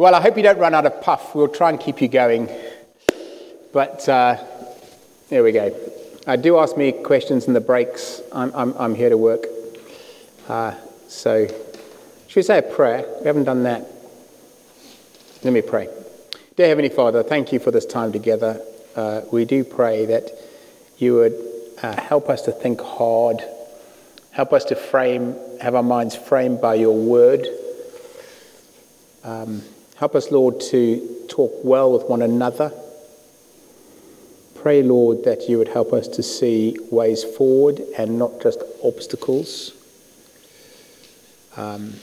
Well, I hope you don't run out of puff. We'll try and keep you going. But uh, there we go. Uh, do ask me questions in the breaks. I'm, I'm, I'm here to work. Uh, so, should we say a prayer? We haven't done that. Let me pray. Dear Heavenly Father, thank you for this time together. Uh, we do pray that you would uh, help us to think hard, help us to frame, have our minds framed by your word. Um, Help us, Lord, to talk well with one another. Pray, Lord, that you would help us to see ways forward and not just obstacles. Um,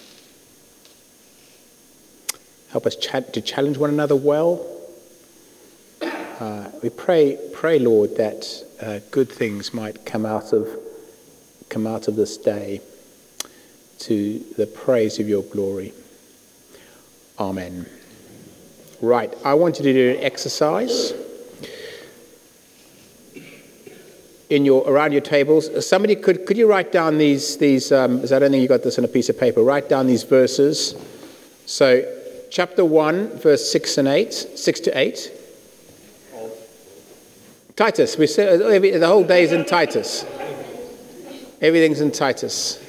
help us ch- to challenge one another well. Uh, we pray, pray, Lord, that uh, good things might come out of come out of this day to the praise of your glory. Amen. Right, I want you to do an exercise in your around your tables. Somebody could could you write down these these? Um, I don't think you got this on a piece of paper. Write down these verses. So, chapter one, verse six and eight, six to eight. Titus. We said the whole day is in Titus. Everything's in Titus.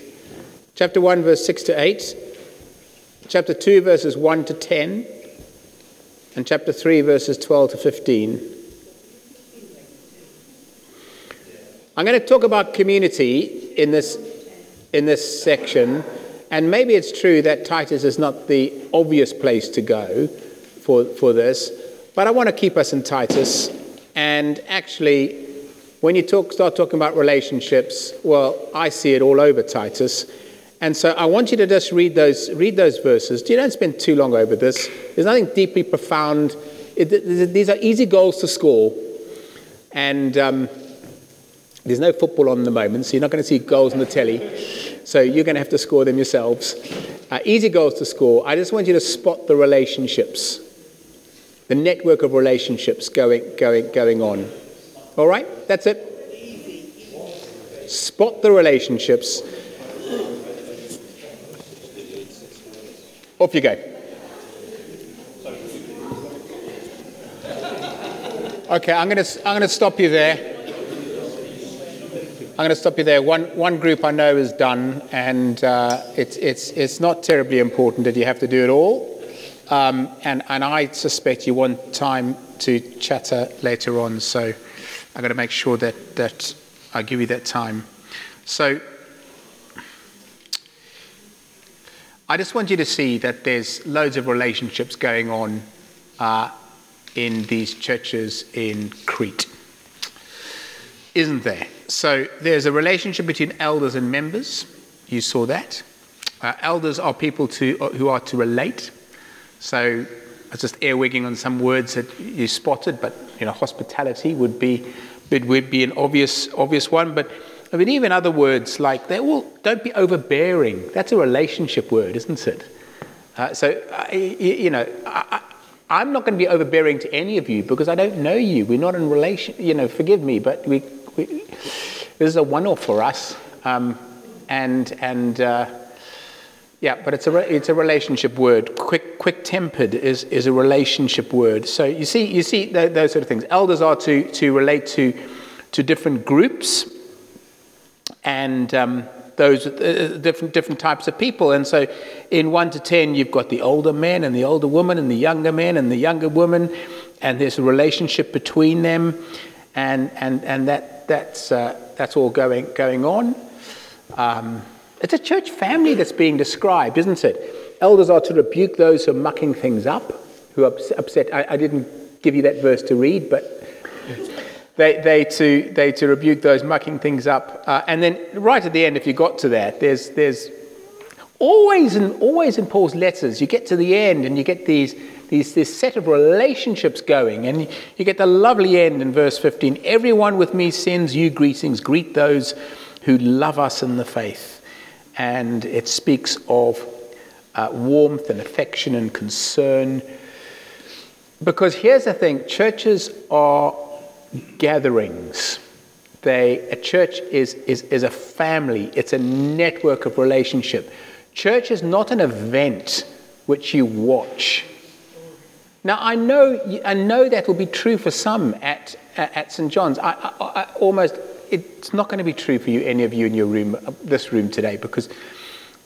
Chapter 1, verse 6 to 8 chapter 2, verses 1 to 10, and chapter 3, verses 12 to 15. I'm going to talk about community in this, in this section, and maybe it's true that Titus is not the obvious place to go for, for this, but I want to keep us in Titus. And actually, when you talk, start talking about relationships, well, I see it all over Titus. And so I want you to just read those, read those verses. You don't spend too long over this. There's nothing deeply profound. It, these are easy goals to score. And um, there's no football on the moment, so you're not going to see goals on the telly. So you're going to have to score them yourselves. Uh, easy goals to score. I just want you to spot the relationships, the network of relationships going, going, going on. All right? That's it. Spot the relationships Off you go. Okay, I'm going to I'm going to stop you there. I'm going to stop you there. One one group I know is done, and uh, it's it's it's not terribly important that you have to do it all. Um, and and I suspect you want time to chatter later on, so I'm going to make sure that that I give you that time. So I just want you to see that there's loads of relationships going on uh, in these churches in Crete. Isn't there? So there's a relationship between elders and members. You saw that. Uh, elders are people to, uh, who are to relate. So I was just earwigging on some words that you spotted, but you know, hospitality would be, would be an obvious, obvious one. But I mean, even other words like they all don't be overbearing. That's a relationship word, isn't it? Uh, so, uh, you, know, I, am not going to be overbearing to any of you because I don't know you. We're not in relation. You know, forgive me, but we, we this is a one-off for us, um, and and uh, yeah, but it's a it's a relationship word. Quick quick-tempered is is a relationship word. So you see you see those sort of things. Elders are to to relate to to different groups and um, those uh, different different types of people. And so, in one to ten, you've got the older men and the older woman, and the younger men and the younger woman, and there's a relationship between them, and and and that that's uh, that's all going going on. Um, it's a church family that's being described, isn't it? Elders are to rebuke those who are mucking things up, who are upset. I, I didn't give you that verse to read, but they, they, to, they to rebuke those mucking things up. Uh, and then right at the end, if you got to that, there's, there's always, in, always in Paul's letters, you get to the end and you get these, these, this set of relationships going. And you get the lovely end in verse 15 Everyone with me sends you greetings. Greet those who love us in the faith. And it speaks of uh, warmth and affection and concern. Because here's the thing churches are gatherings. They, a church is, is, is a family, it's a network of relationship. Church is not an event which you watch. Now, I know, I know that will be true for some at, at St. John's. I, I, I almost, it's not going to be true for you, any of you in your room, this room today, because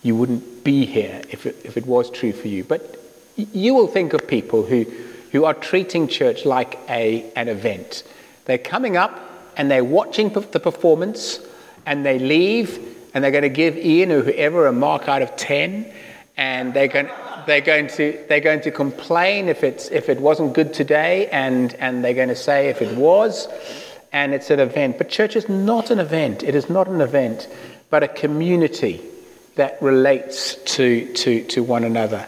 you wouldn't be here if it, if it was true for you. But you will think of people who, who are treating church like a, an event. They're coming up and they're watching the performance and they leave and they're going to give Ian or whoever a mark out of 10 and they're going, they're going, to, they're going to complain if, it's, if it wasn't good today and, and they're going to say if it was and it's an event. But church is not an event. It is not an event, but a community that relates to, to, to one another.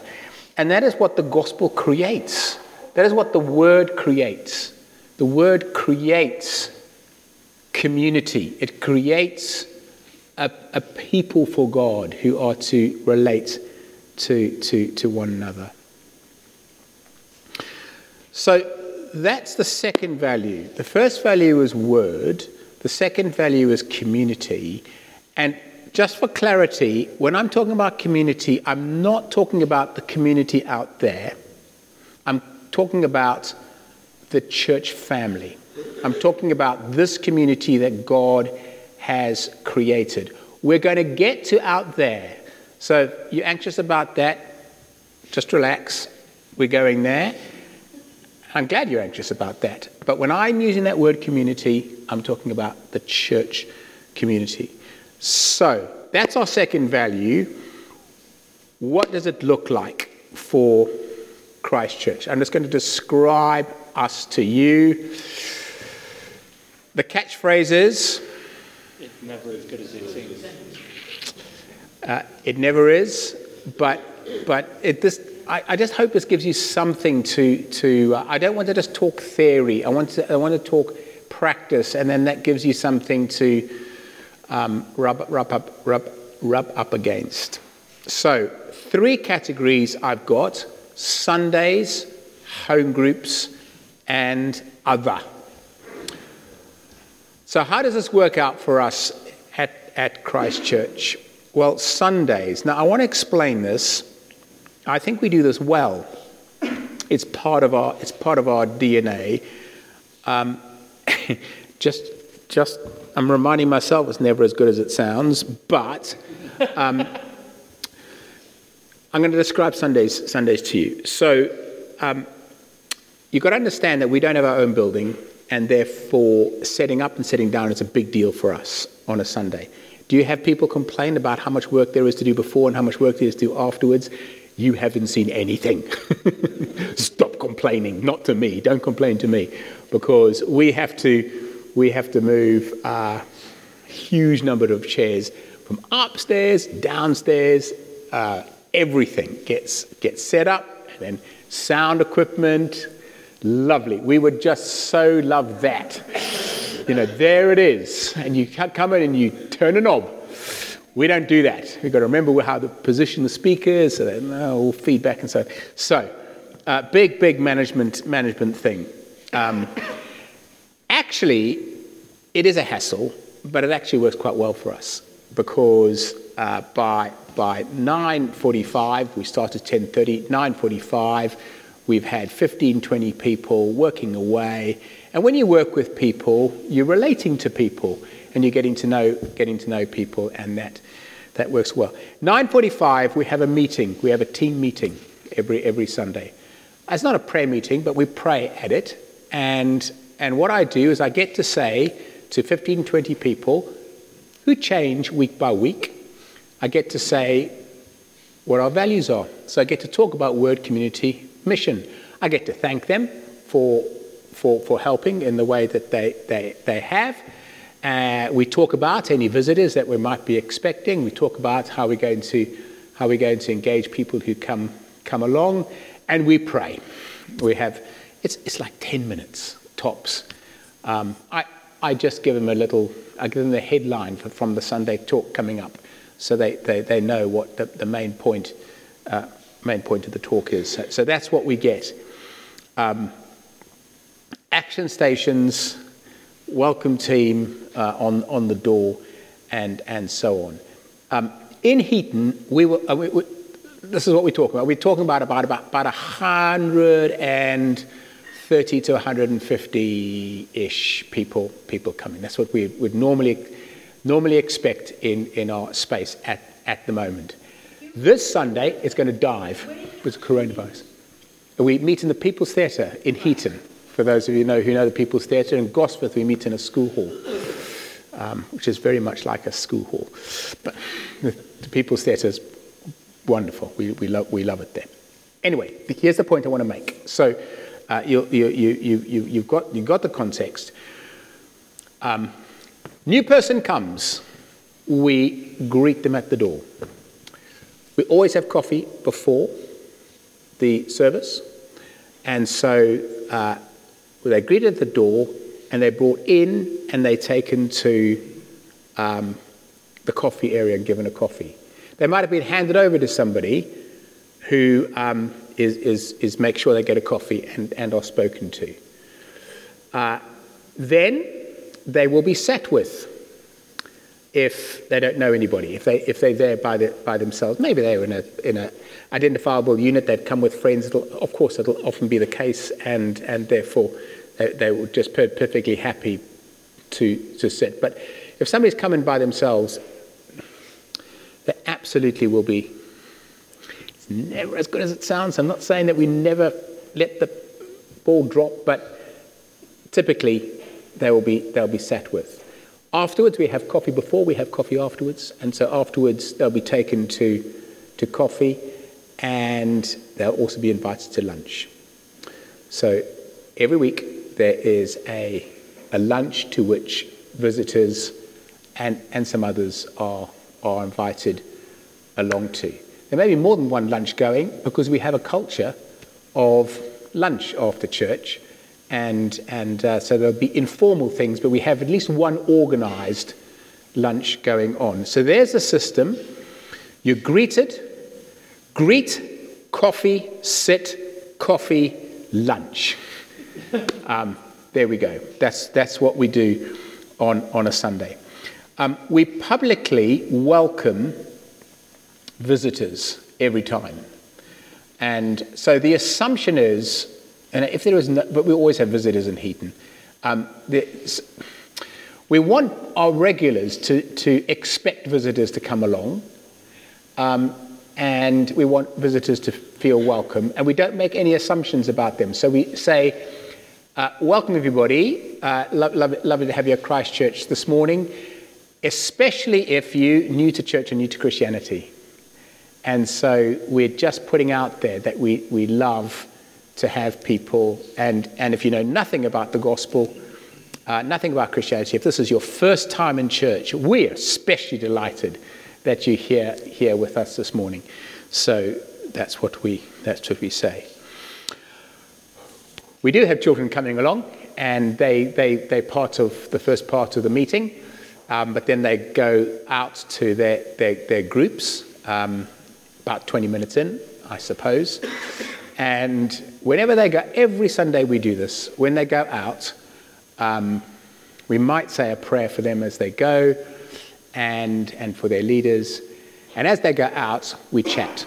And that is what the gospel creates. That is what the word creates. The word creates community, it creates a, a people for God who are to relate to, to, to one another. So that's the second value. The first value is word, the second value is community. And just for clarity, when I'm talking about community, I'm not talking about the community out there. I'm talking about the church family. I'm talking about this community that God has created. We're going to get to out there. So, you're anxious about that? Just relax. We're going there. I'm glad you're anxious about that. But when I'm using that word community, I'm talking about the church community. So, that's our second value. What does it look like for Christ Church? I'm just going to describe us to you. The catchphrase is It never as good as it seems. Uh, it never is, but, but it, this, I, I, just hope this gives you something to. to uh, I don't want to just talk theory, I want to, I want to talk practice, and then that gives you something to um, rub, rub, up, rub, rub up against. So, three categories I've got Sundays, home groups, and other. So, how does this work out for us at, at Christ Church? Well, Sundays. Now, I want to explain this. I think we do this well. It's part of our, it's part of our DNA. Um, just, just, I'm reminding myself it's never as good as it sounds, but um, I'm going to describe Sundays, Sundays to you. So, um, you've got to understand that we don't have our own building and therefore setting up and setting down is a big deal for us on a Sunday. Do you have people complain about how much work there is to do before and how much work there is to do afterwards? You haven't seen anything. Stop complaining, not to me. Don't complain to me, because we have to we have to move a huge number of chairs from upstairs, downstairs. Uh, everything gets gets set up, and then sound equipment, Lovely. We would just so love that. You know, there it is. And you come in and you turn a knob. We don't do that. We've got to remember how to position the speakers, so that all feedback and so on. So, uh, big, big management management thing. Um, actually, it is a hassle, but it actually works quite well for us because uh, by by 9:45 we start at 10:30. 9:45 We've had 15, 20 people working away. And when you work with people, you're relating to people and you're getting to know, getting to know people, and that, that works well. 9.45, we have a meeting. We have a team meeting every, every Sunday. It's not a prayer meeting, but we pray at it. And, and what I do is I get to say to 15, 20 people who change week by week, I get to say what our values are. So I get to talk about word community mission. I get to thank them for, for, for helping in the way that they, they, they have. Uh, we talk about any visitors that we might be expecting. We talk about how we're going to, how we're going to engage people who come, come along. And we pray. We have, it's, it's like 10 minutes tops. Um, I, I just give them a little, I give them the headline from the Sunday talk coming up so they, they, they know what the, the main point uh, main point of the talk is. So, so that's what we get. Um, action stations, welcome team uh, on, on the door, and, and so on. Um, in Heaton, we were, uh, we, we, this is what we're talking about. We're talking about about about, about 130 to 150 ish people people coming. That's what we would normally normally expect in, in our space at, at the moment. This Sunday, it's going to dive with coronavirus. We meet in the People's Theatre in Heaton. For those of you know, who know the People's Theatre in Gosforth, we meet in a school hall, um, which is very much like a school hall. But the, the People's Theatre is wonderful. We, we, lo- we love it there. Anyway, here's the point I want to make. So uh, you, you, you, you, you've, got, you've got the context. Um, new person comes, we greet them at the door. We always have coffee before the service, and so uh, they're greeted at the door and they're brought in and they're taken to um, the coffee area and given a coffee. They might have been handed over to somebody who um, is is, is make sure they get a coffee and, and are spoken to. Uh, then they will be sat with if they don't know anybody, if, they, if they're there by, the, by themselves. Maybe they're in a, in a identifiable unit, they'd come with friends. It'll, of course, it'll often be the case, and, and therefore they, they will just per- perfectly happy to, to sit. But if somebody's coming by themselves, they absolutely will be. It's never as good as it sounds. I'm not saying that we never let the ball drop, but typically they will be, they'll be sat with. Afterwards, we have coffee before, we have coffee afterwards. And so afterwards, they'll be taken to, to coffee and they'll also be invited to lunch. So every week, there is a, a lunch to which visitors and, and some others are, are invited along to. There may be more than one lunch going because we have a culture of lunch after church and, and uh, so there'll be informal things, but we have at least one organized lunch going on. So there's a system. You're greeted, greet, coffee, sit, coffee, lunch. Um, there we go. That's, that's what we do on, on a Sunday. Um, we publicly welcome visitors every time. And so the assumption is and if there is, no, but we always have visitors in Heaton. Um, we want our regulars to, to expect visitors to come along, um, and we want visitors to feel welcome, and we don't make any assumptions about them. So we say, uh, Welcome, everybody. Uh, love, love, lovely to have you at Christchurch this morning, especially if you're new to church and new to Christianity. And so we're just putting out there that we, we love to have people, and, and if you know nothing about the gospel, uh, nothing about Christianity, if this is your first time in church, we're especially delighted that you're here, here with us this morning. So that's what we, that's what we say. We do have children coming along, and they, they, they're part of the first part of the meeting, um, but then they go out to their, their, their groups um, about 20 minutes in, I suppose. And whenever they go, every Sunday we do this, when they go out, um, we might say a prayer for them as they go and, and for their leaders. And as they go out, we chat.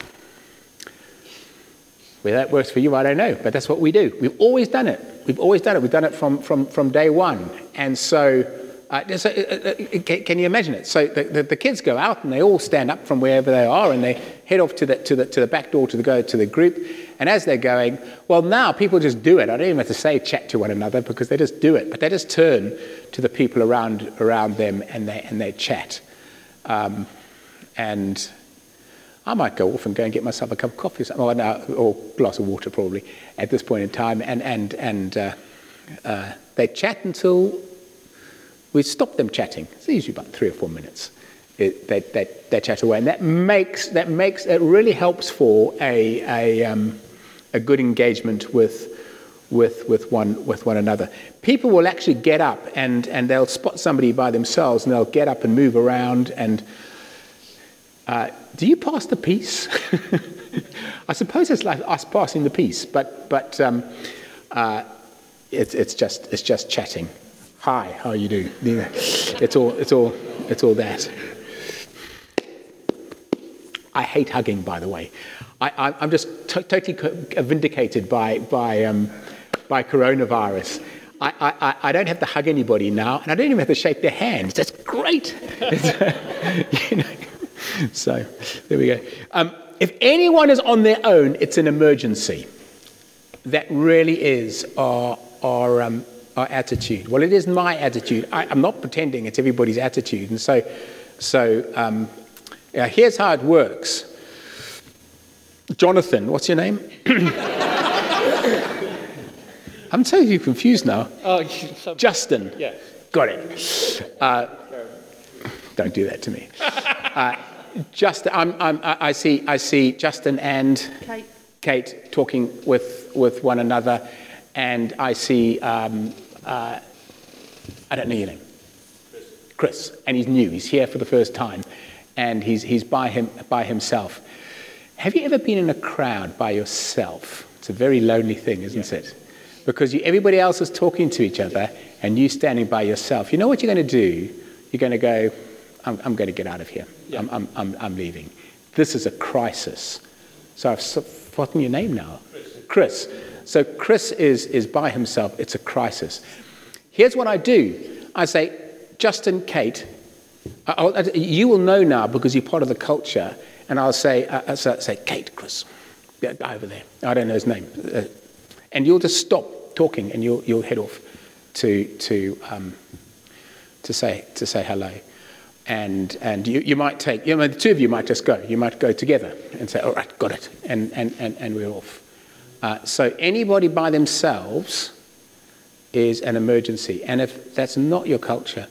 Whether that works for you, I don't know, but that's what we do. We've always done it. We've always done it. We've done it from, from, from day one. And so uh, so, uh, uh, can you imagine it? So the, the, the, kids go out and they all stand up from wherever they are and they head off to the, to the, to the back door to the, go to the group. And as they're going, well, now people just do it. I don't even have to say chat to one another because they just do it. But they just turn to the people around, around them and they, and they chat. Um, and I might go off and go and get myself a cup of coffee or, no, or a glass of water probably at this point in time. And, and, and uh, uh, they chat until we stop them chatting. It's usually about three or four minutes. It, they, they, chat away, and that makes that makes it really helps for a a, um, a good engagement with with with one with one another. People will actually get up and and they'll spot somebody by themselves, and they'll get up and move around. And uh, do you pass the peace? I suppose it's like us passing the peace, but but um, uh, it's it's just it's just chatting. Hi, how are you do? It's all, it's all, it's all that. I hate hugging, by the way. I, I'm just t- totally vindicated by, by, um, by coronavirus. I, I, I don't have to hug anybody now, and I don't even have to shake their hands. That's great. you know. So there we go. Um, if anyone is on their own, it's an emergency. That really is our, our, um, our attitude. Well, it is my attitude. I, am not pretending it's everybody's attitude. And so, so um, yeah, here's how it works. Jonathan, what's your name? I'm totally confused now. Oh, so, Justin. Yeah. Got it. Uh, don't do that to me. Uh, Justin, I'm, I'm, I see, I see Justin and Kate. Kate talking with, with one another, and I see, um, uh, I don't know your name. Chris. and he's new. He's here for the first time, and he's, he's by, him, by himself. Have you ever been in a crowd by yourself? It's a very lonely thing, isn't it? Because you, everybody else is talking to each other, and you standing by yourself. You know what you're going to do? You're going to go, I'm, I'm going to get out of here. Yeah. I'm, I'm, I'm, I'm leaving. This is a crisis. So I've forgotten your name now. Chris. So Chris is, is by himself. It's a crisis. Here's what I do I say, Justin, Kate, I- I'll- you will know now because you're part of the culture. And I'll say, uh, uh, so- say Kate, Chris, guy over there. I don't know his name. Uh, and you'll just stop talking and you'll, you'll head off to, to, um, to, say, to say hello. And, and you, you might take, you know, the two of you might just go. You might go together and say, all right, got it. And, and, and, and we're off. Uh, so anybody by themselves is an emergency. And if that's not your culture,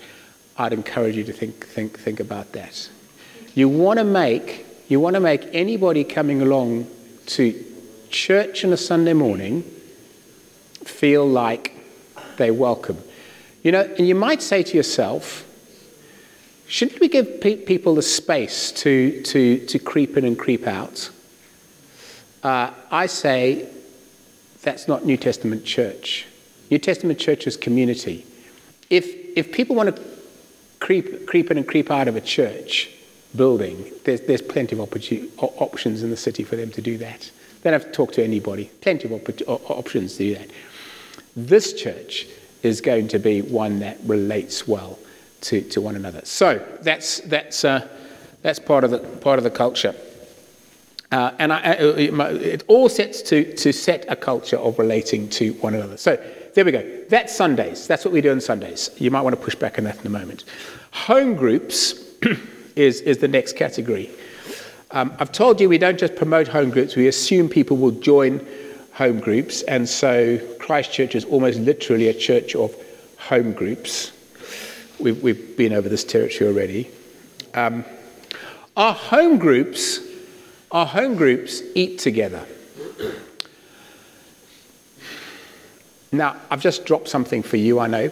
I'd encourage you to think, think, think about that. You want to make, you want to make anybody coming along to church on a Sunday morning feel like they're welcome. You know, and you might say to yourself, shouldn't we give pe- people the space to, to, to creep in and creep out? Uh, I say that's not New Testament church. New Testament church is community. If, if people want to creep, creep in and creep out of a church building, there's, there's plenty of options in the city for them to do that. They don't have to talk to anybody. Plenty of oppo- o- options to do that. This church is going to be one that relates well to, to one another. So that's, that's, uh, that's part, of the, part of the culture. Uh, and I, it all sets to, to set a culture of relating to one another. So there we go. That's Sundays. That's what we do on Sundays. You might want to push back on that in a moment. Home groups is, is the next category. Um, I've told you we don't just promote home groups, we assume people will join home groups. And so Christchurch is almost literally a church of home groups. We've, we've been over this territory already. Um, our home groups, our home groups eat together. Now, I've just dropped something for you, I know,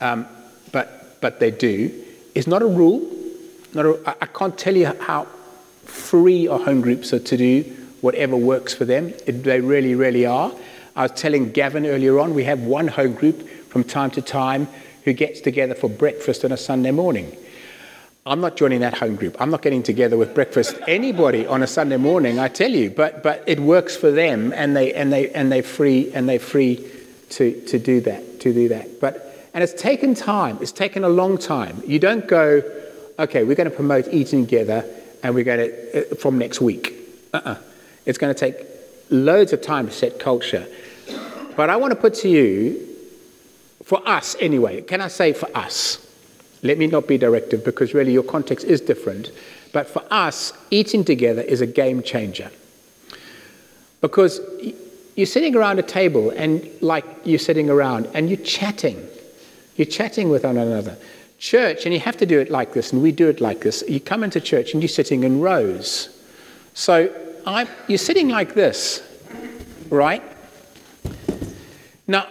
um, but, but they do. It's not a rule. Not can't tell you how free our home groups are to do whatever works for them. It, they really, really are. I was telling Gavin earlier on, we have one home group from time to time who gets together for breakfast on a Sunday morning. I'm not joining that home group. I'm not getting together with breakfast anybody on a Sunday morning, I tell you. But, but it works for them, and they and they and they free and they free to, to do that to do that. But and it's taken time. It's taken a long time. You don't go, okay, we're going to promote eating together, and we're going to uh, from next week. Uh-uh. It's going to take loads of time to set culture. But I want to put to you, for us anyway. Can I say for us? Let me not be directive because really your context is different. But for us, eating together is a game changer. Because you're sitting around a table and like you're sitting around and you're chatting. You're chatting with one another. Church, and you have to do it like this, and we do it like this. You come into church and you're sitting in rows. So I, you're sitting like this, right? Now,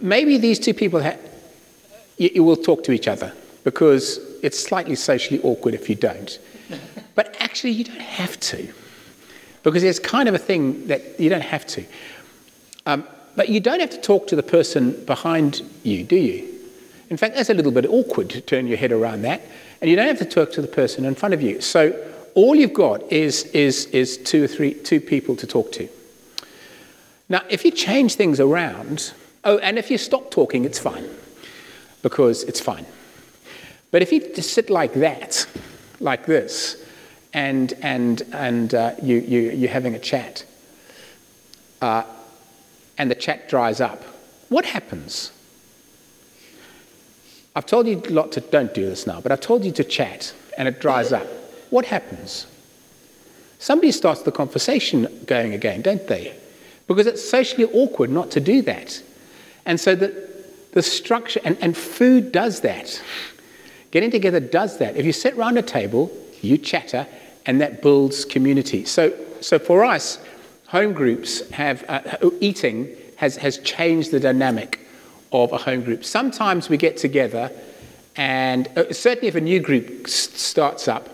maybe these two people ha- you, you will talk to each other because it's slightly socially awkward if you don't. But actually, you don't have to because there's kind of a thing that you don't have to. Um, but you don't have to talk to the person behind you, do you? In fact, that's a little bit awkward to turn your head around that. And you don't have to talk to the person in front of you. So all you've got is, is, is two or three, two people to talk to. Now, if you change things around, oh, and if you stop talking, it's fine, because it's fine. But if you just sit like that, like this, and, and, and uh, you, you, you're having a chat, uh, and the chat dries up, what happens? I've told you a lot to don't do this now, but I've told you to chat and it dries up. What happens? Somebody starts the conversation going again, don't they? Because it's socially awkward not to do that. And so the, the structure, and, and food does that. Getting together does that. If you sit around a table, you chatter, and that builds community. So, so for us, home groups have, uh, eating has, has changed the dynamic of a home group. Sometimes we get together, and uh, certainly if a new group s- starts up,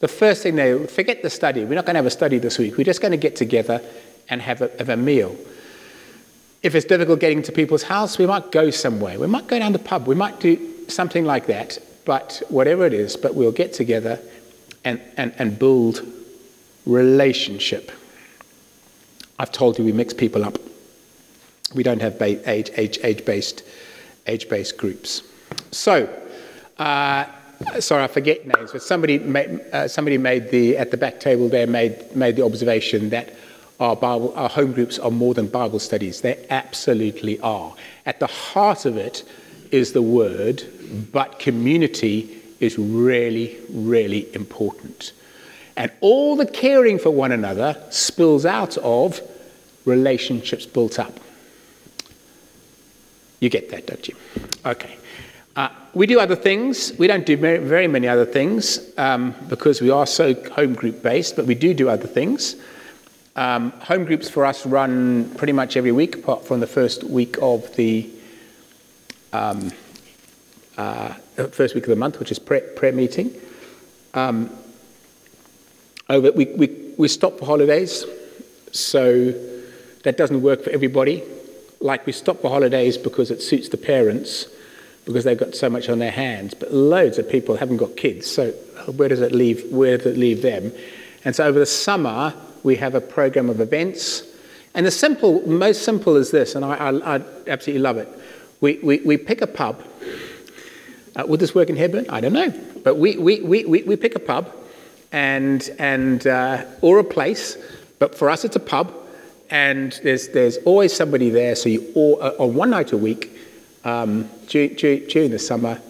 the first thing they forget the study. We're not going to have a study this week. We're just going to get together and have a, have a meal. If it's difficult getting to people's house, we might go somewhere. We might go down the pub. We might do something like that. But whatever it is, but we'll get together and, and, and build relationship. I've told you we mix people up. We don't have ba- age, age, age-based, age-based groups. So, uh, sorry, I forget names, but somebody made, uh, somebody made the, at the back table there, made, made the observation that our, Bible, our home groups are more than Bible studies. They absolutely are. At the heart of it is the word, but community is really, really important. And all the caring for one another spills out of relationships built up. You get that, don't you? Okay. Uh, we do other things. We don't do very, many other things um, because we are so home group based, but we do do other things. Um, home groups for us run pretty much every week, apart from the first week of the um, uh, first week of the month, which is prayer, prayer meeting. Um, over, we, we, we stop for holidays, so that doesn't work for everybody. Like we stop for holidays because it suits the parents, because they've got so much on their hands. But loads of people haven't got kids, so where does it leave? Where does it leave them? And so over the summer, we have a program of events. And the simple, most simple is this, and I, I, I absolutely love it. We, we, we pick a pub. Uh, would this work in Hebburn? I don't know. But we, we, we, we, we pick a pub and, and, uh, or a place, but for us it's a pub, and there's, there's always somebody there. So you, or, uh, on one night a week, um, during, during the summer,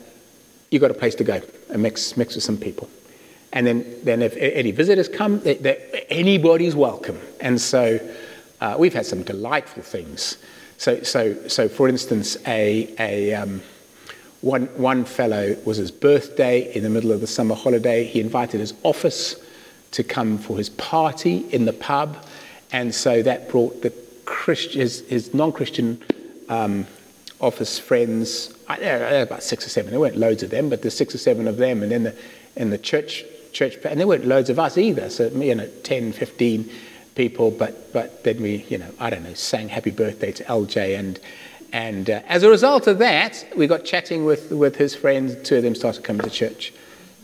you've got a place to go and mix, mix with some people. And then, then if any visitors come, they, anybody's welcome. And so uh, we've had some delightful things. So, so, so for instance, a, a, um, one, one fellow was his birthday in the middle of the summer holiday. He invited his office to come for his party in the pub. And so that brought the Christ, his, his non Christian um, office friends, about six or seven. There weren't loads of them, but there's six or seven of them. And then the, in the church, church, and there weren't loads of us either. So, you know, 10, 15 people. But, but then we, you know, I don't know, sang happy birthday to LJ. And, and uh, as a result of that, we got chatting with, with his friends. Two of them started coming to church.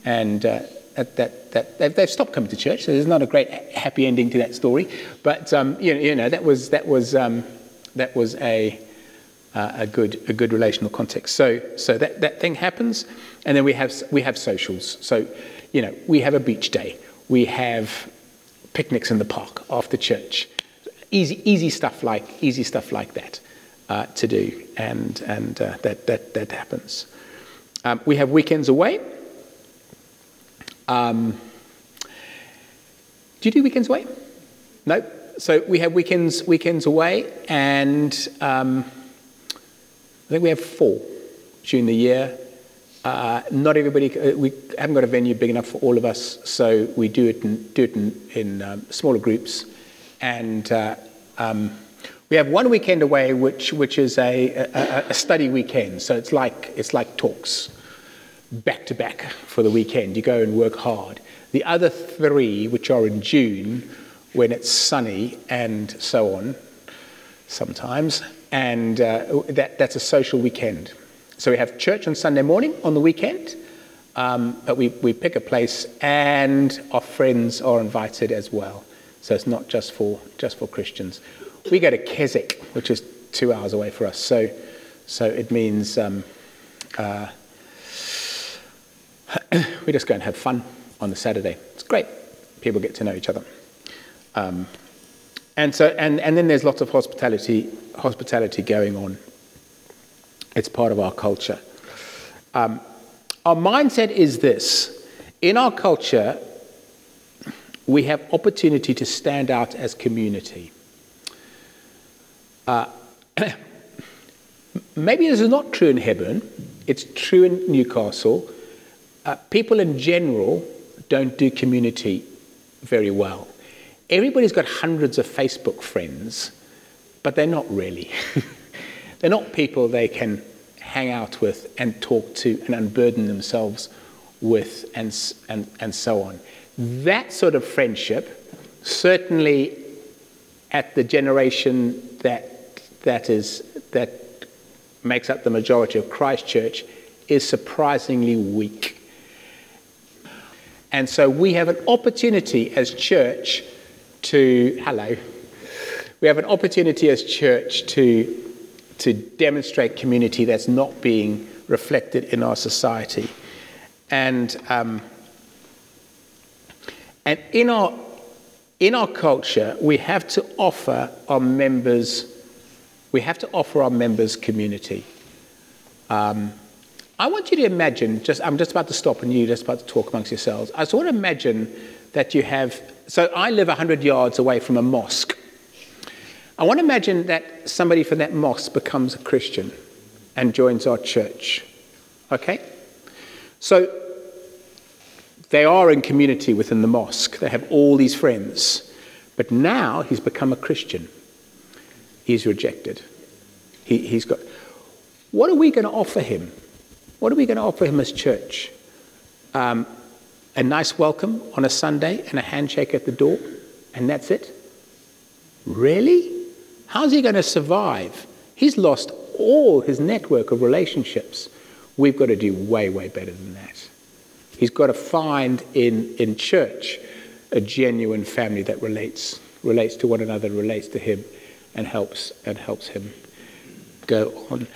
And uh, that, that, that they've, they've, stopped coming to church, so there's not a great happy ending to that story. But um, you, know, you know, that was that was um, that was a uh, a good a good relational context. So so that, that thing happens, and then we have we have socials. So you know we have a beach day, we have picnics in the park after church, easy easy stuff like easy stuff like that uh, to do, and and uh, that that that happens. Um, we have weekends away. Um, do you do weekends away? No. So we have weekends weekends away, and um, I think we have four during the year. Uh, not everybody. Uh, we haven't got a venue big enough for all of us, so we do it in, do it in, in um, smaller groups, and uh, um, we have one weekend away, which which is a, a, a study weekend. So it's like it's like talks back to back for the weekend. You go and work hard. The other three, which are in June, when it's sunny and so on, sometimes, and uh, that, that's a social weekend. So we have church on Sunday morning on the weekend, Um, but we, we pick a place, and our friends are invited as well. So it's not just for, just for Christians. We go to Keswick, which is two hours away for us. So, so it means um, uh, we just go and have fun on the Saturday. It's great. People get to know each other. Um, and, so, and, and then there's lots of hospitality, hospitality going on. It's part of our culture. Um, our mindset is this in our culture, we have opportunity to stand out as community. Uh, maybe this is not true in Hebburn, it's true in Newcastle. Uh, people in general don't do community very well. Everybody's got hundreds of Facebook friends, but they're not really. they're not people they can hang out with and talk to and unburden themselves with and, and, and so on. That sort of friendship, certainly at the generation that, that, is, that makes up the majority of Christchurch, is surprisingly weak. And so we have an opportunity as church to, hello, we have an opportunity as church to to demonstrate community that's not being reflected in our society. And, um, and in, our, in our culture, we have to offer our members, we have to offer our members community. Um, I want you to imagine, just, I'm just about to stop and you're just about to talk amongst yourselves. I just want to imagine that you have, so I live 100 yards away from a mosque. I want to imagine that somebody from that mosque becomes a Christian and joins our church. Okay? So they are in community within the mosque, they have all these friends. But now he's become a Christian. He's rejected. He, has got. What are we going to offer him? What are we going to offer him as church? Um, a nice welcome on a Sunday and a handshake at the door, and that's it? Really? How's he going to survive? He's lost all his network of relationships. We've got to do way, way better than that. He's got to find in, in church a genuine family that relates, relates to one another, relates to him, and helps, and helps him go on.